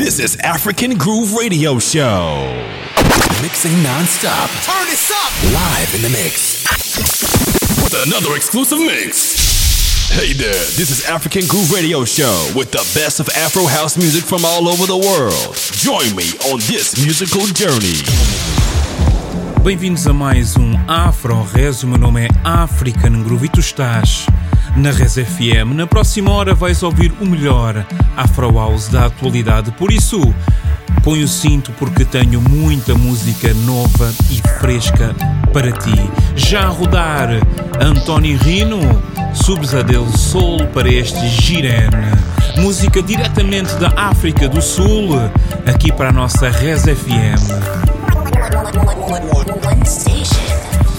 This is African Groove Radio Show. Mixing non-stop. Turn this up. Live in the mix. With another exclusive mix. Hey there, this is African Groove Radio Show with the best of Afro house music from all over the world. Join me on this musical journey. Bem-vindos a mais um Afro Res. O meu nome é African Groove e tu estás na Res FM. Na próxima hora vais ouvir o melhor Afro House da atualidade. Por isso, põe o cinto porque tenho muita música nova e fresca para ti. Já a rodar António Rino, subs a Del Sol para este Girene. Música diretamente da África do Sul, aqui para a nossa Res FM. One station.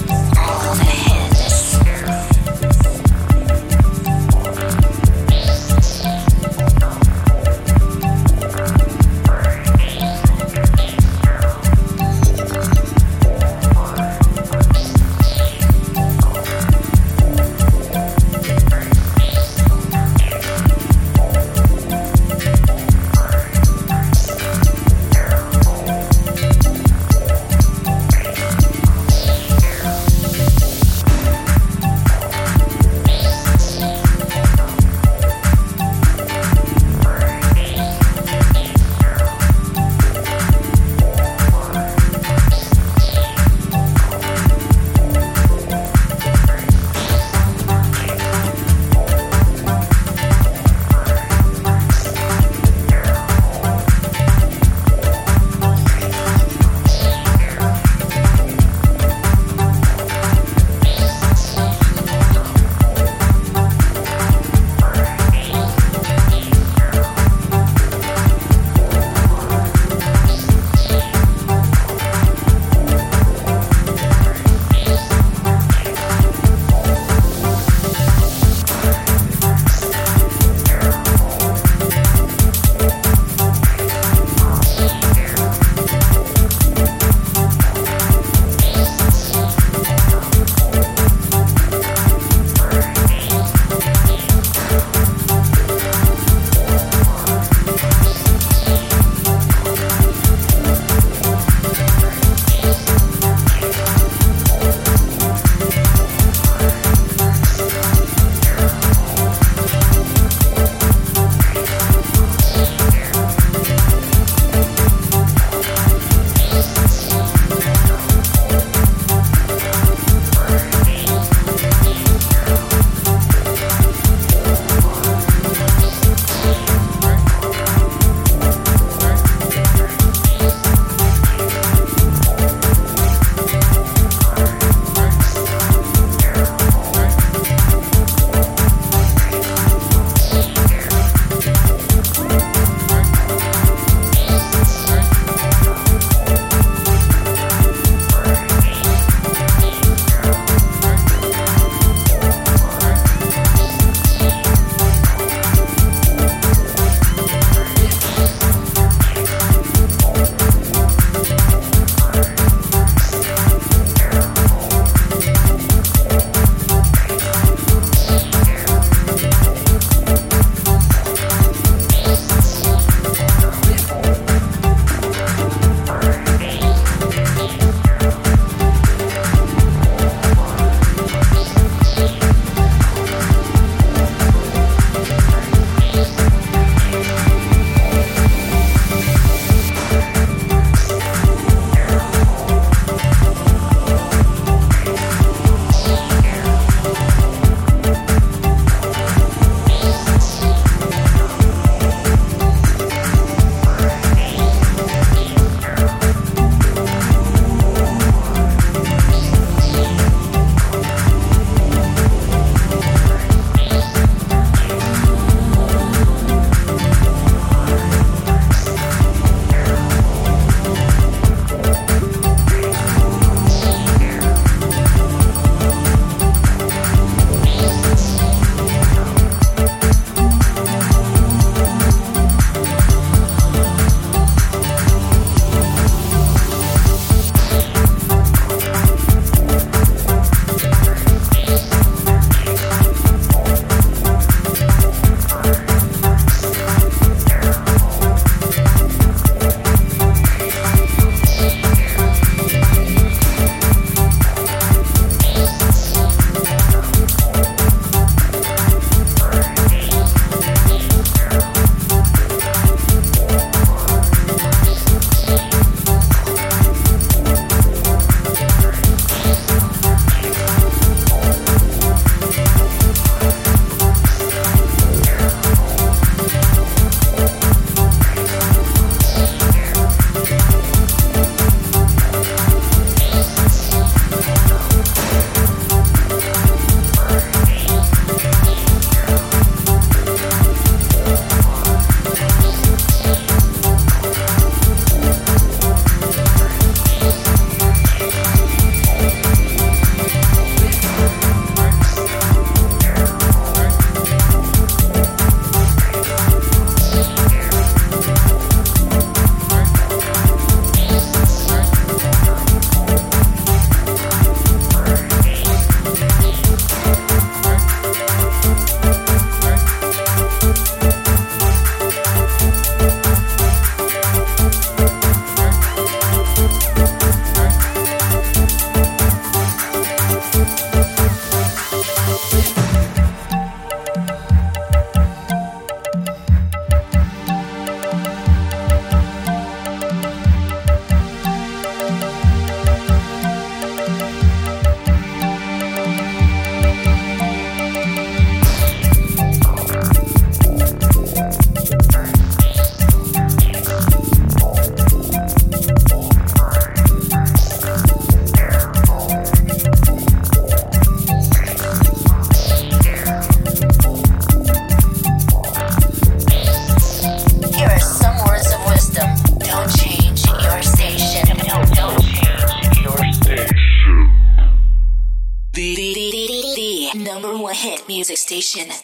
Station.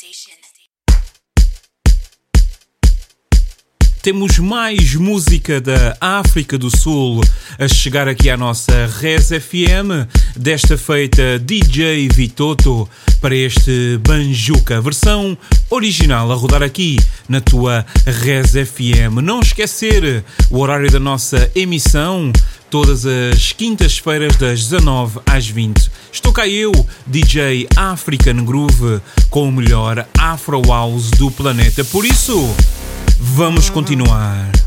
Temos mais música da África do Sul a chegar aqui à nossa Res FM, desta feita DJ Vitoto para este Banjuca, versão original a rodar aqui na tua Res FM. Não esquecer o horário da nossa emissão, todas as quintas-feiras das 19 às 20. Estou cá eu, DJ African Groove, com o melhor Afro House do planeta. Por isso, vamos continuar.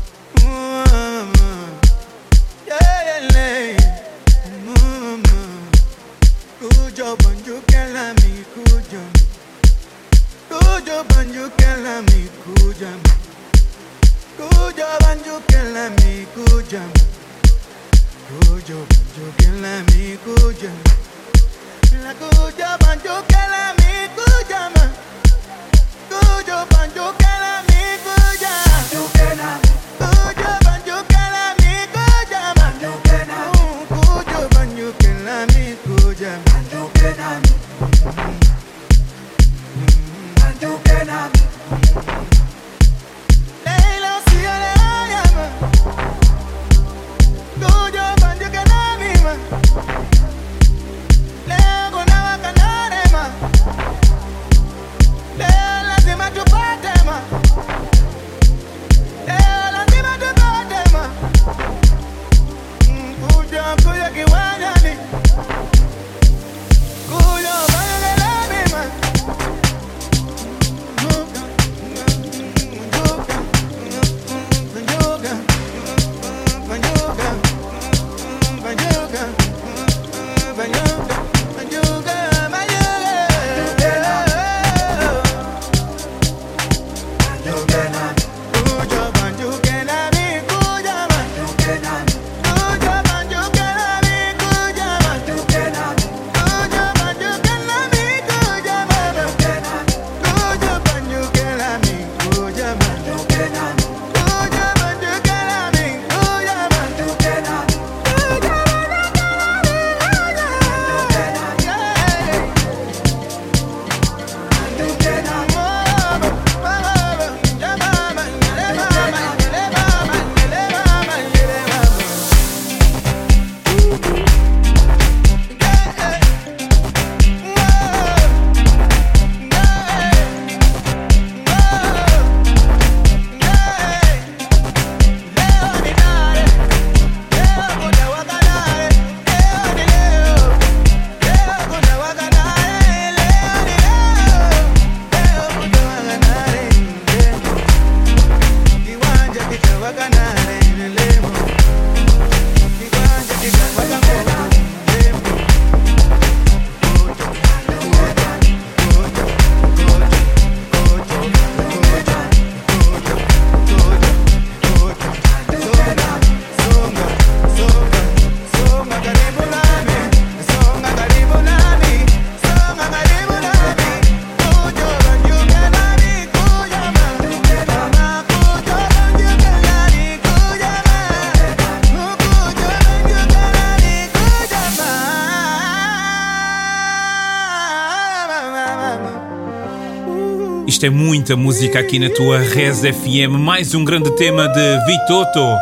Isto é muita música aqui na tua Res FM. Mais um grande tema de Vitoto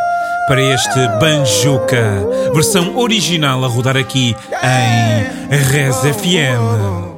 para este Banjuca. Versão original a rodar aqui em Res FM.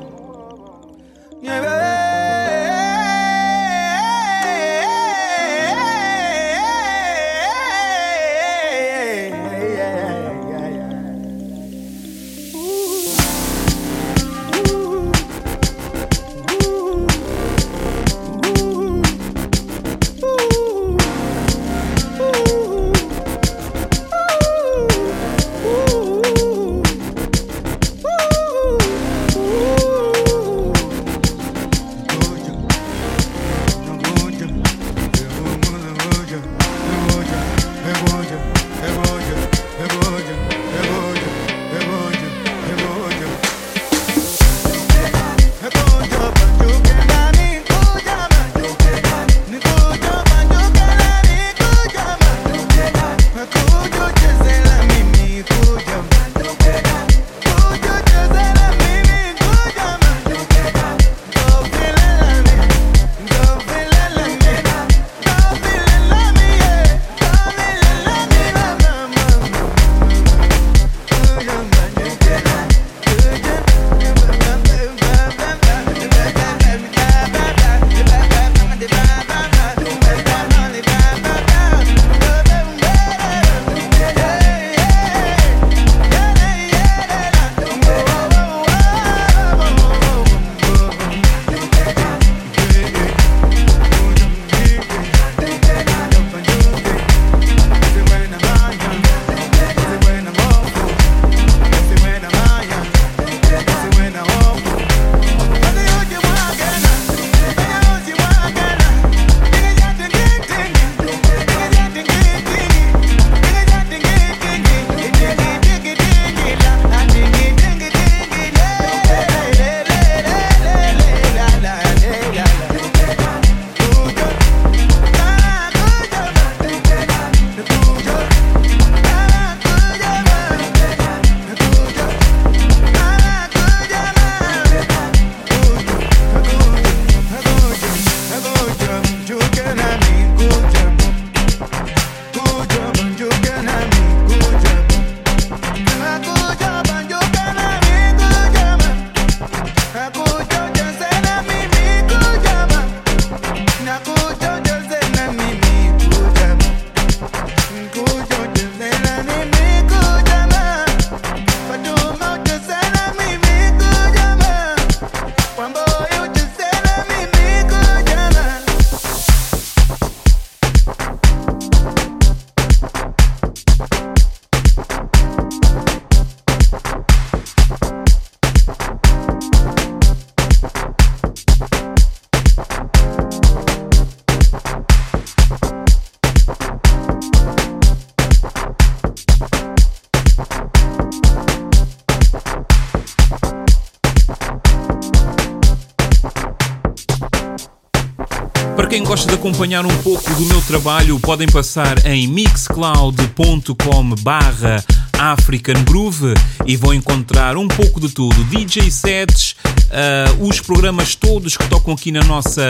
Acompanhar um pouco do meu trabalho, podem passar em mixcloud.com barra African Groove e vão encontrar um pouco de tudo. DJ sets, uh, os programas todos que tocam aqui na nossa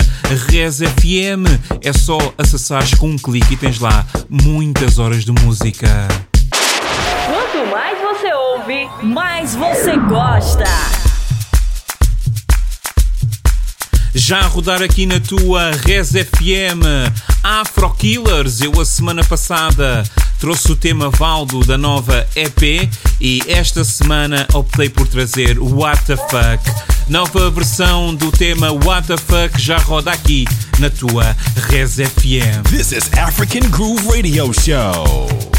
Res FM. É só acessares com um clique e tens lá muitas horas de música. Quanto mais você ouve, mais você gosta. Já a rodar aqui na tua Res FM Afro Killers. Eu a semana passada trouxe o tema Valdo da nova EP e esta semana optei por trazer What the Fuck. Nova versão do tema What the Fuck já roda aqui na tua Res FM. This is African Groove Radio Show.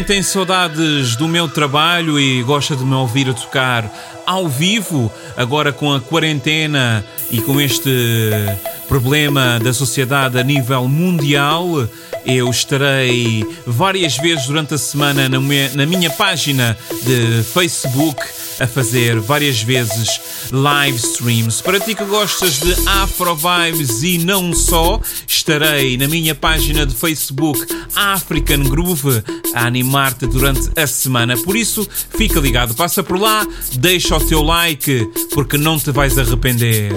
Quem tem saudades do meu trabalho e gosta de me ouvir a tocar ao vivo, agora com a quarentena e com este problema da sociedade a nível mundial, eu estarei várias vezes durante a semana na minha, na minha página de Facebook a fazer várias vezes live streams. Para ti que gostas de Afro Vibes e não só, estarei na minha página de Facebook African Groove a animar-te durante a semana. Por isso, fica ligado, passa por lá, deixa o teu like, porque não te vais arrepender.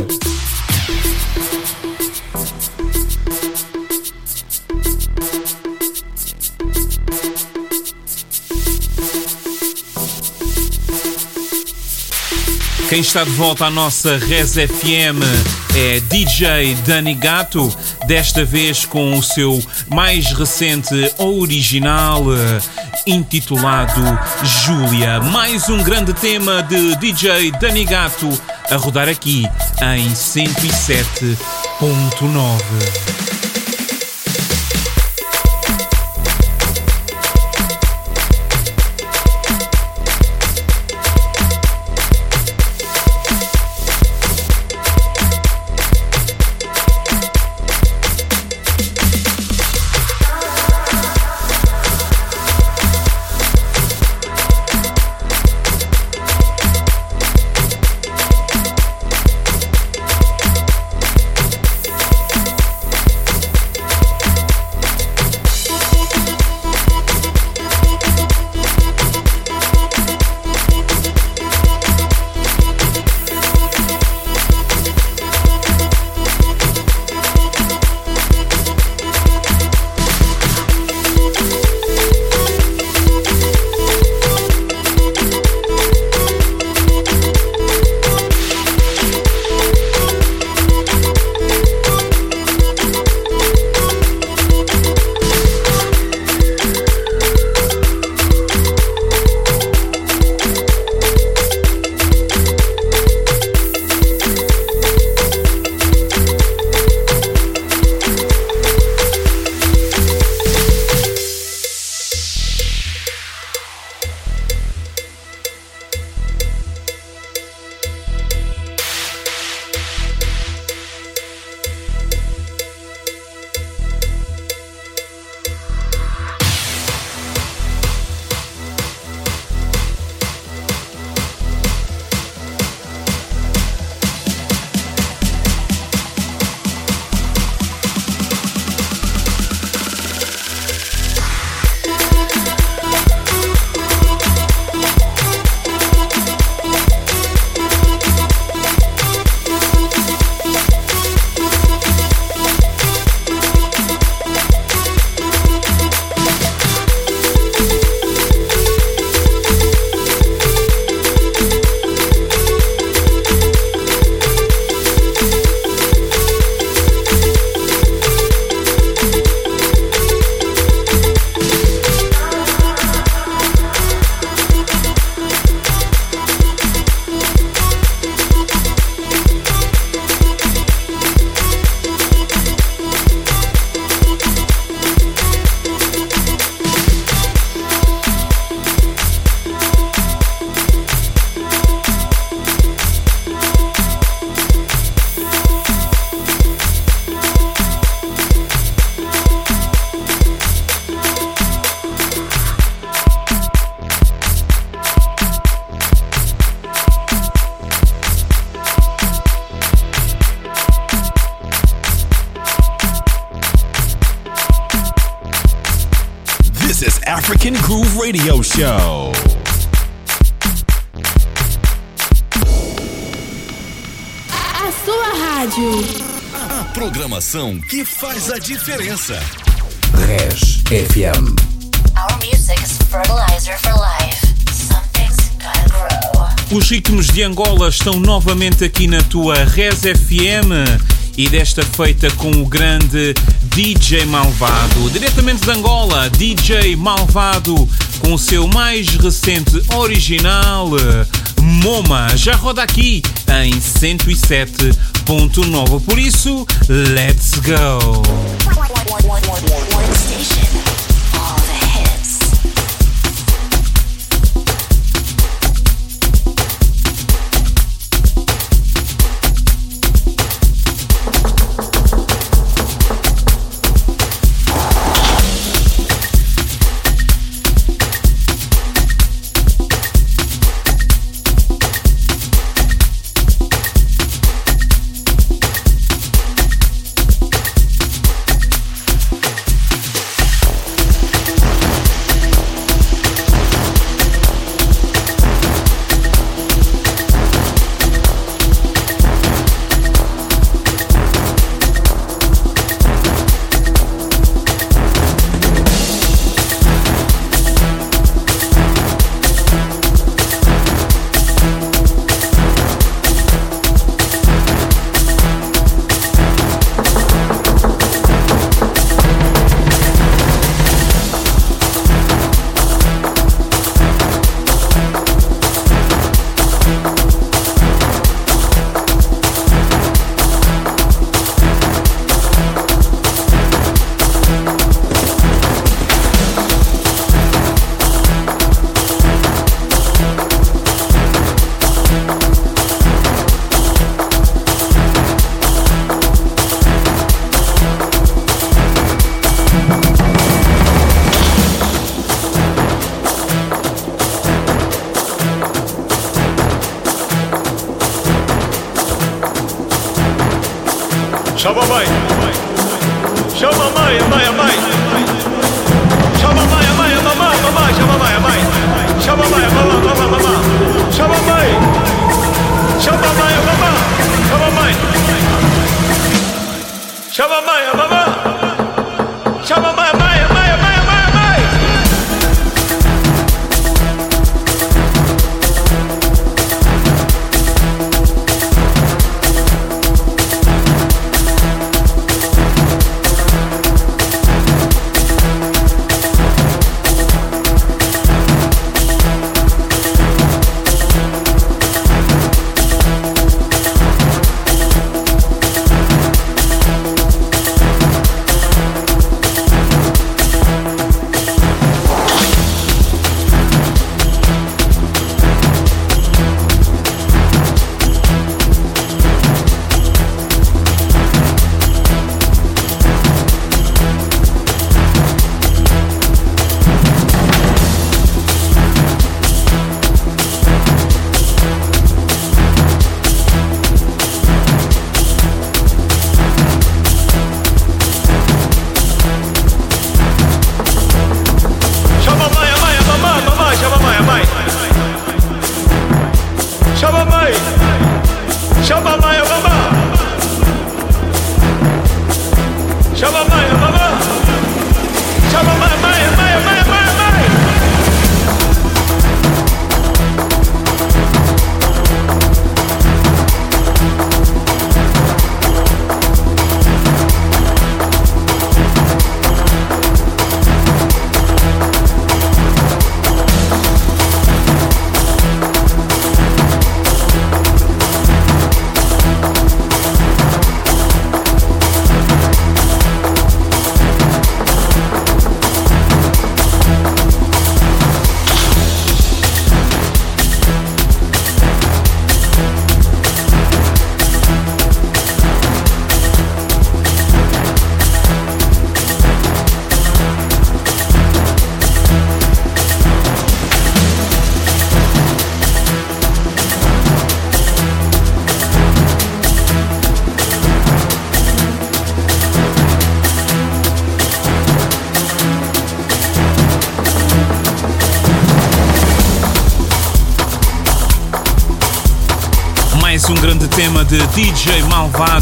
Quem está de volta à nossa Res FM é DJ Dani Gato, desta vez com o seu mais recente original intitulado Júlia. Mais um grande tema de DJ Dani Gato a rodar aqui em 107.9. Show. A sua rádio. A programação que faz a diferença. Res FM. Our music is fertilizer for life. Something's gotta grow. Os ritmos de Angola estão novamente aqui na tua Res FM e desta feita com o grande DJ Malvado. Diretamente de Angola, DJ Malvado com o seu mais recente original, Moma, já roda aqui em 107.9. Por isso, let's go!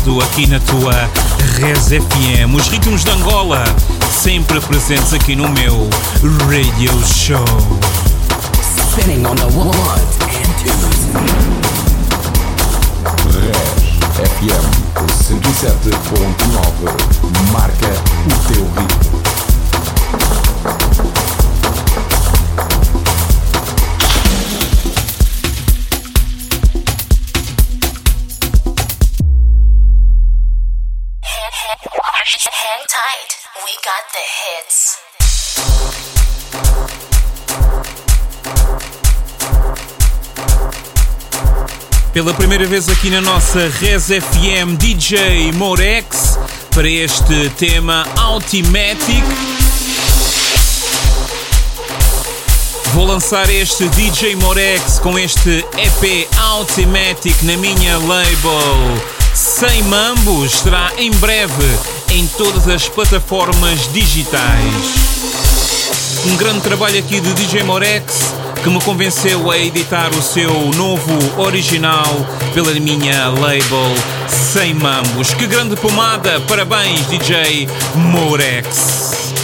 Aqui na tua Res FM. Os ritmos de Angola, sempre presentes aqui no meu Radio Show. Spinning on the ones and twos. Res FM 107.9 marca o teu ritmo. Pela primeira vez aqui na nossa Res FM DJ Morex para este tema Ultimatic. Vou lançar este DJ Morex com este EP Ultimatic na minha label Sem Mambos. Estará em breve em todas as plataformas digitais. Um grande trabalho aqui de DJ Morex que me convenceu a editar o seu novo original pela minha label Sem Mambos. Que grande pomada! Parabéns, DJ Morex!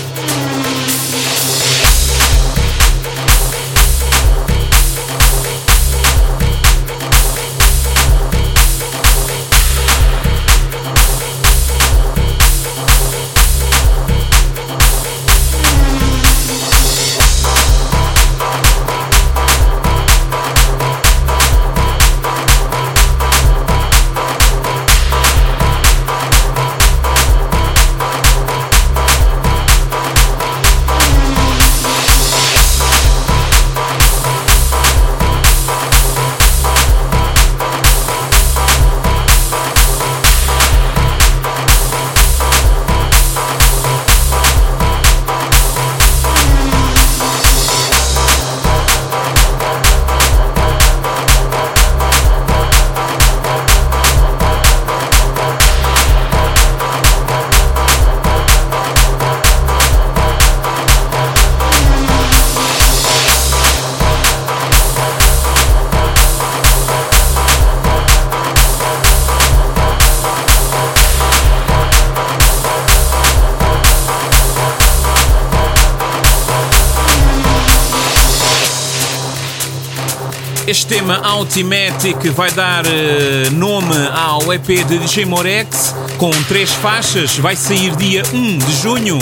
Este tema Ultimatic vai dar uh, nome ao EP de DJ Morex com três faixas. Vai sair dia 1 de junho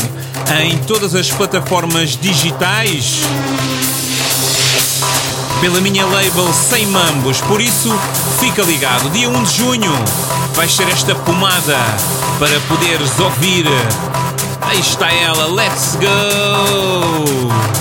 em todas as plataformas digitais pela minha label Sem Mambos. Por isso, fica ligado. Dia 1 de junho vai ser esta pomada para poderes ouvir. Aí está ela, let's go!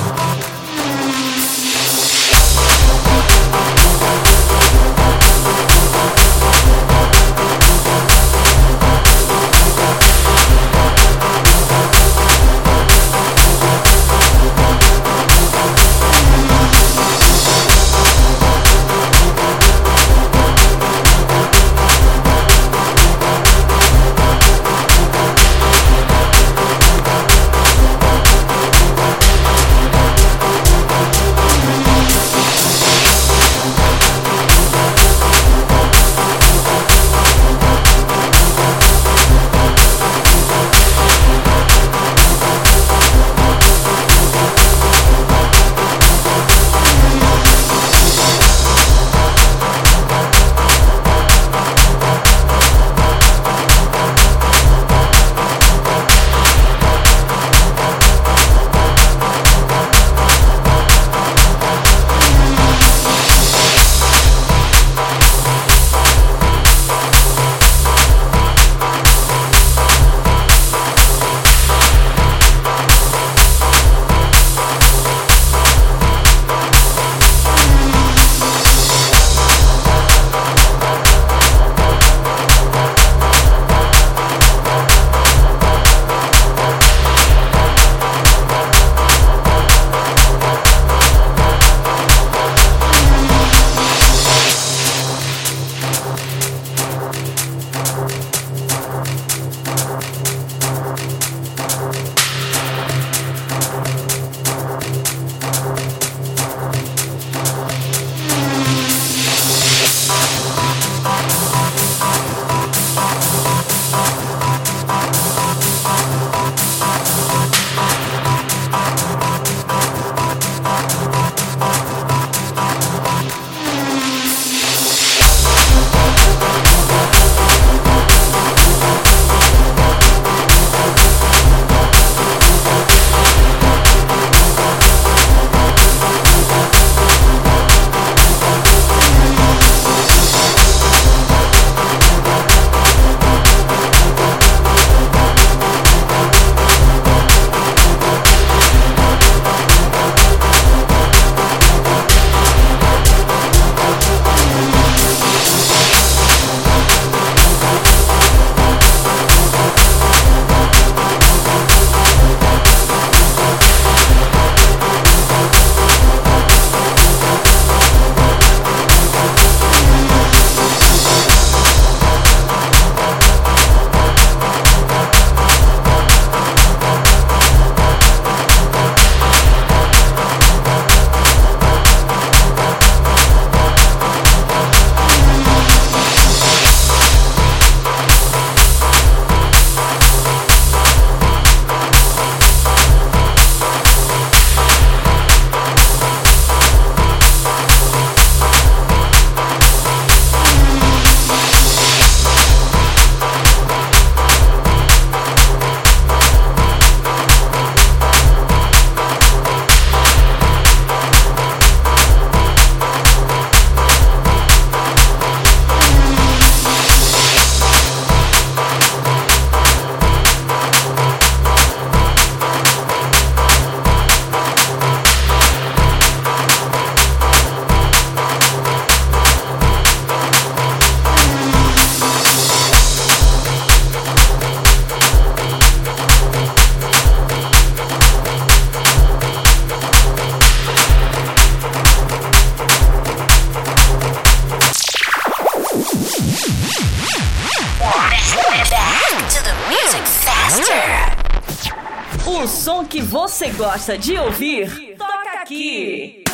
Gosta de ouvir, toca aqui.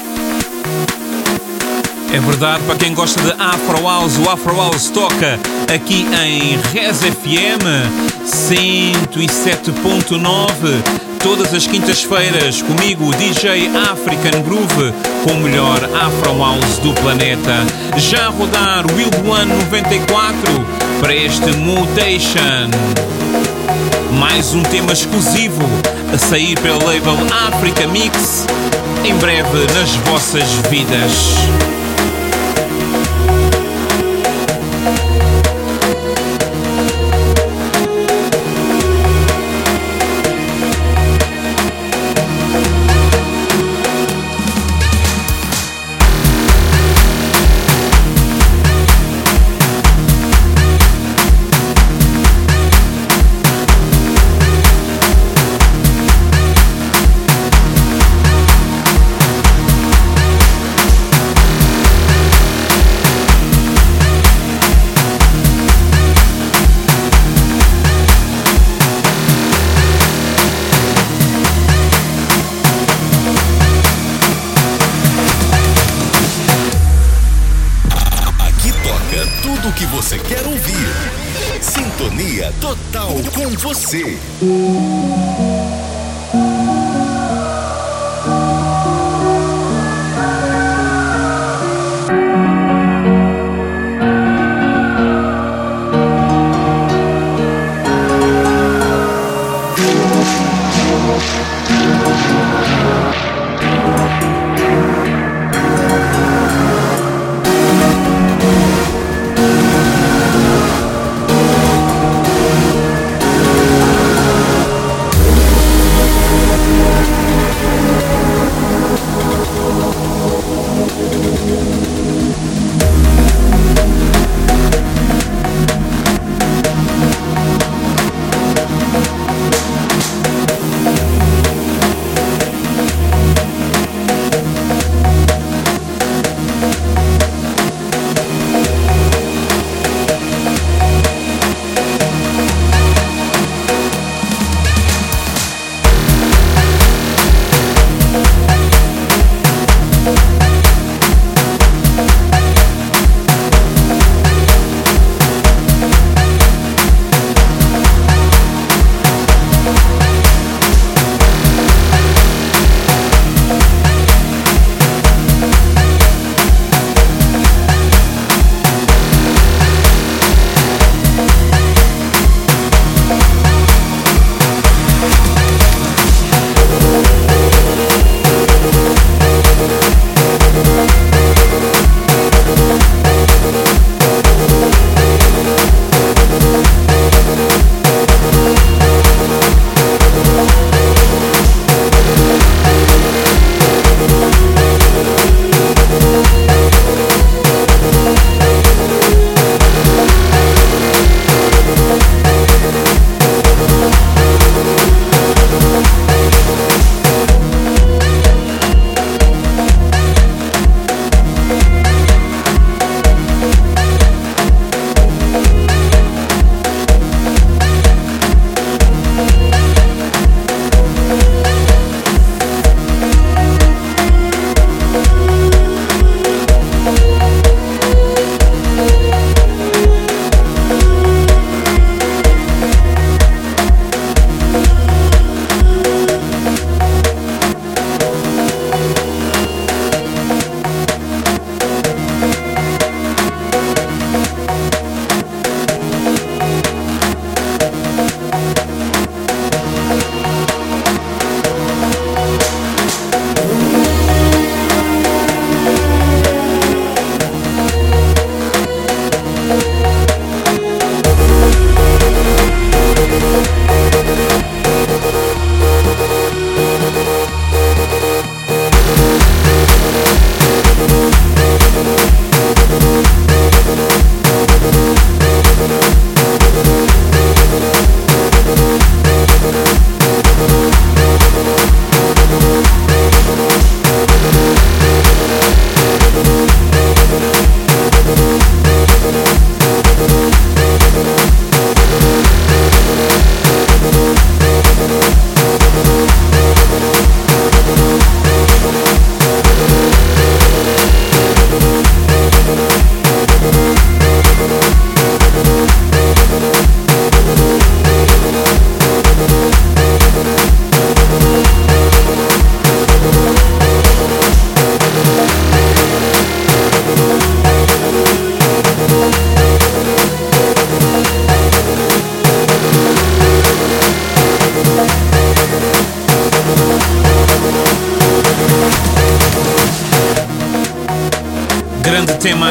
É verdade, para quem gosta de Afro House, o Afro House toca aqui em Res FM 107.9 todas as quintas-feiras comigo, DJ African Groove, com o melhor Afro House do planeta. Já a rodar Wild One 94 para este Mutation. Mais um tema exclusivo a sair pelo label Africa Mix, em breve nas vossas vidas.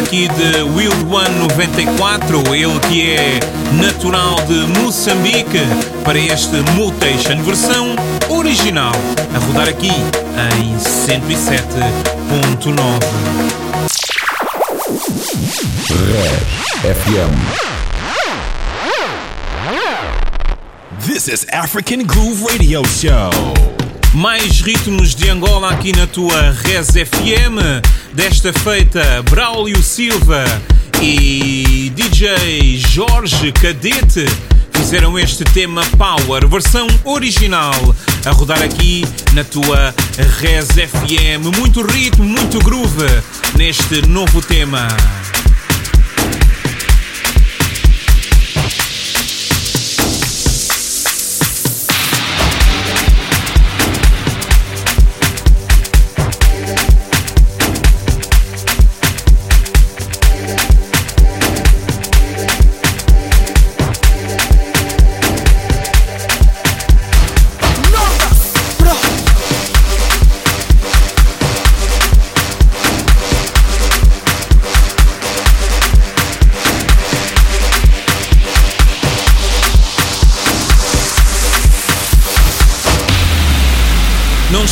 Aqui de Wild One 94, ele que é natural de Moçambique, para este Mutation, versão original, a rodar aqui em 107.9. Red FM. This is African Groove Radio Show. Mais ritmos de Angola aqui na tua Res FM. Desta feita, Braulio Silva e DJ Jorge Cadete fizeram este tema Power, versão original, a rodar aqui na tua Res FM. Muito ritmo, muito groove neste novo tema.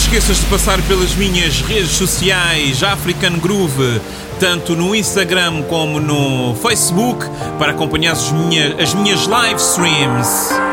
Esqueças de passar pelas minhas redes sociais African Groove, tanto no Instagram como no Facebook, para acompanhar as minhas, as minhas live streams.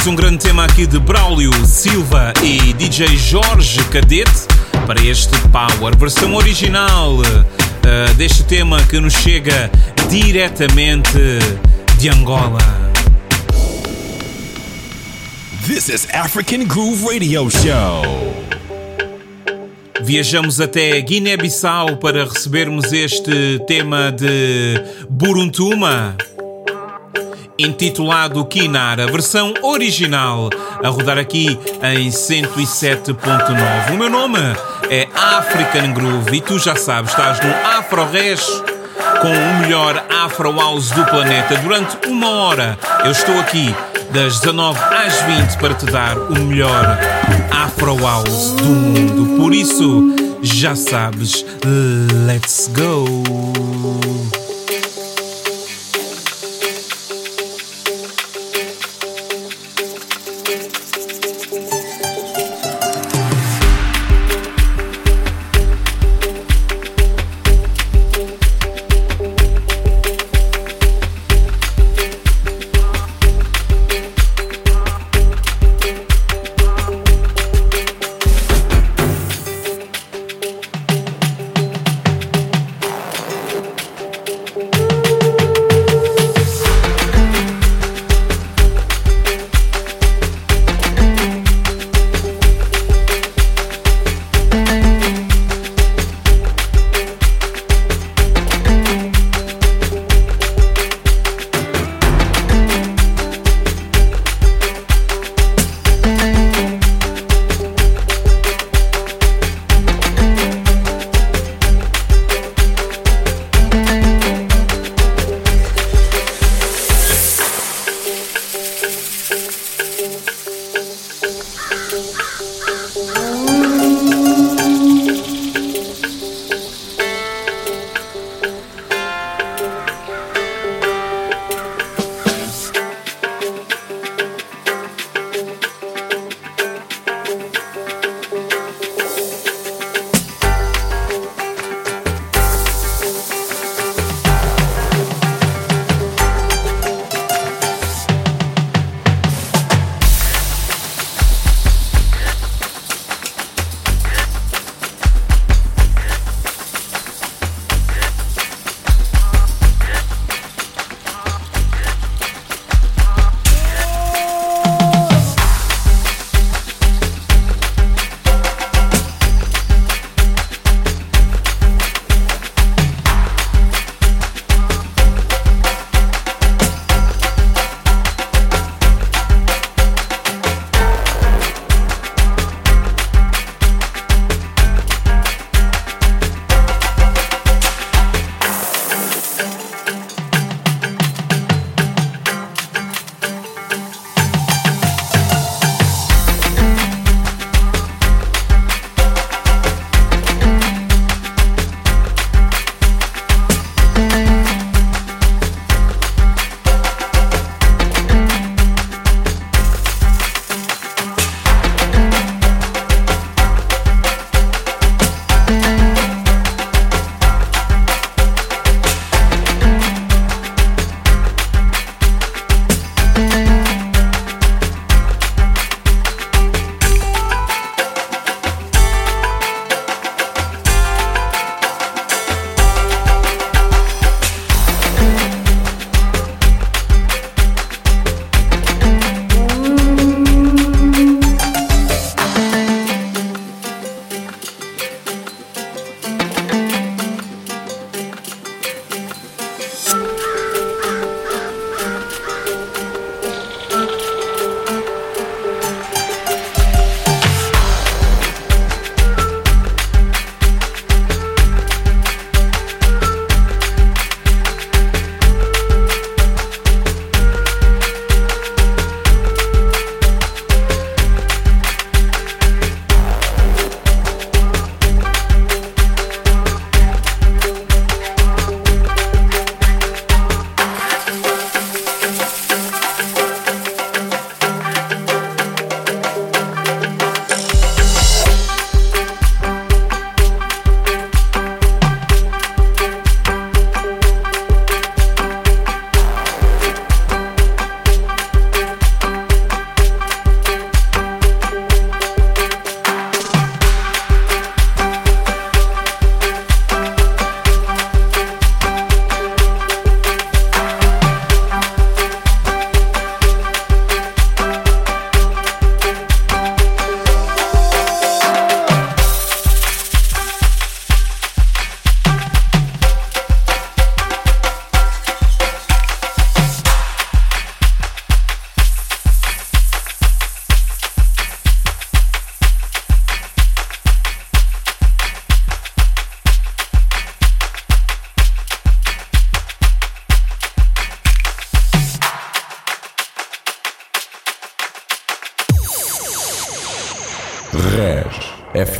Mais um grande tema aqui de Braulio Silva e DJ Jorge Cadete para este Power, versão original uh, deste tema que nos chega diretamente de Angola. This is African Groove Radio Show. Viajamos até Guiné-Bissau para recebermos este tema de Buruntuma, intitulado Kinar, a versão original, a rodar aqui em 107.9. O meu nome é African Groove e tu já sabes, estás no Afro Res com o melhor Afro House do planeta. Durante uma hora eu estou aqui das 19 às 20 para te dar o melhor Afro House do mundo. Por isso, já sabes, let's go!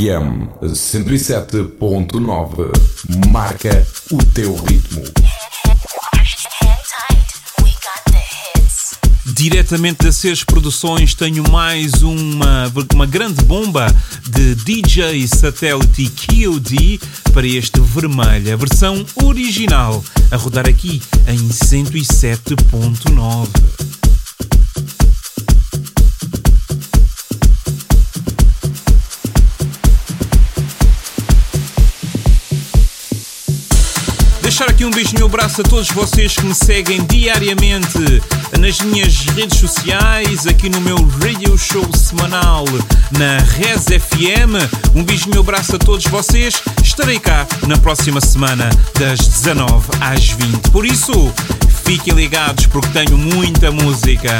FM 107.9 marca o teu ritmo. Diretamente da Seres Produções tenho mais uma, uma grande bomba de DJ Satellite QD para este vermelho, a versão original, a rodar aqui em 107.9. deixar aqui um beijo no meu braço a todos vocês que me seguem diariamente nas minhas redes sociais, aqui no meu radio show semanal na Res FM. Um beijo no meu braço a todos vocês. Estarei cá na próxima semana, das 19 às 20. Por isso, fiquem ligados porque tenho muita música.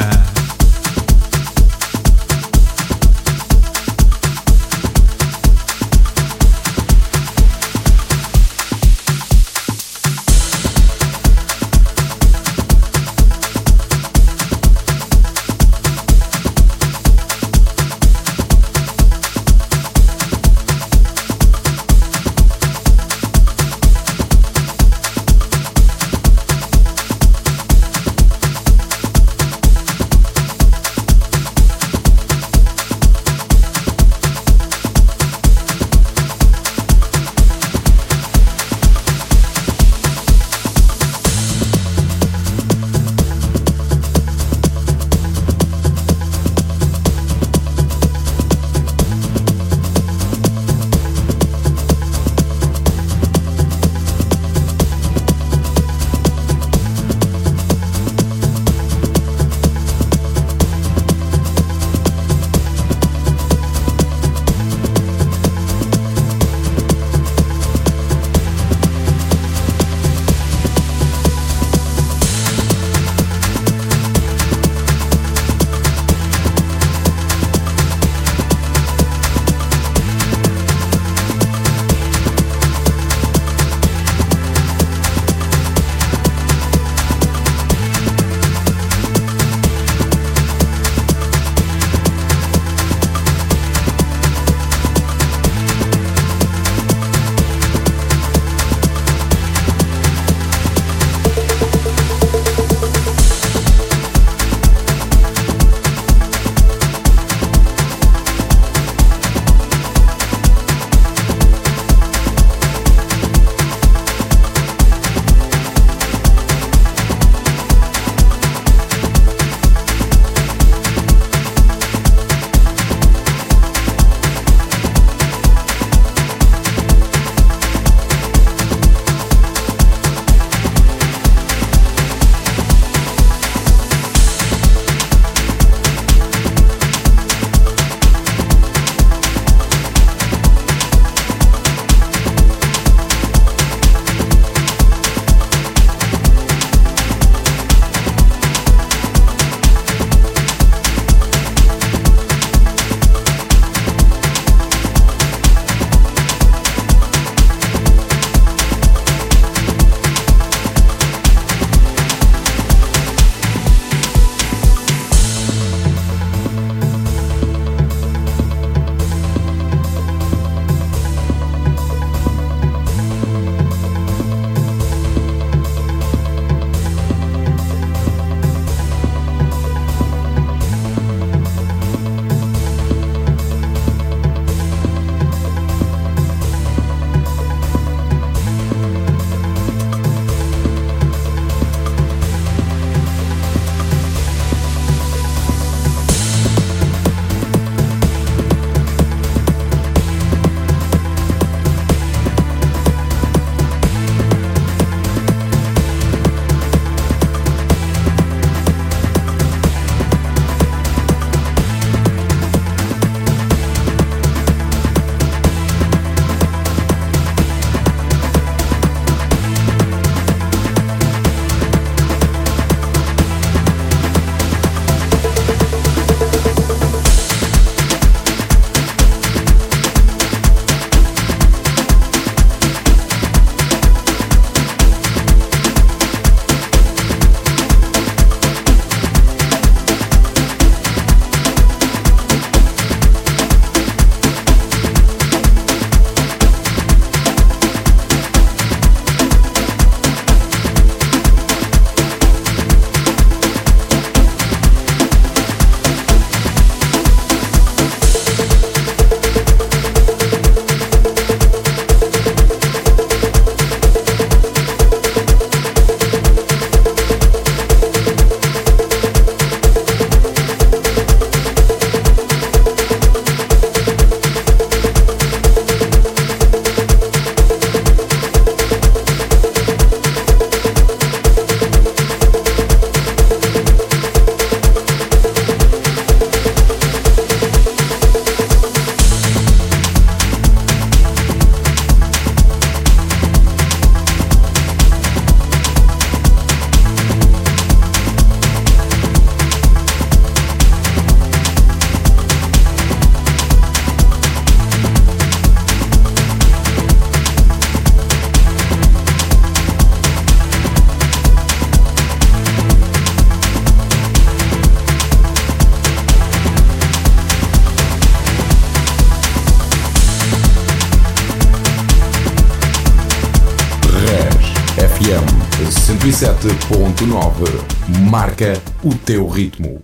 107.9 marca o teu ritmo.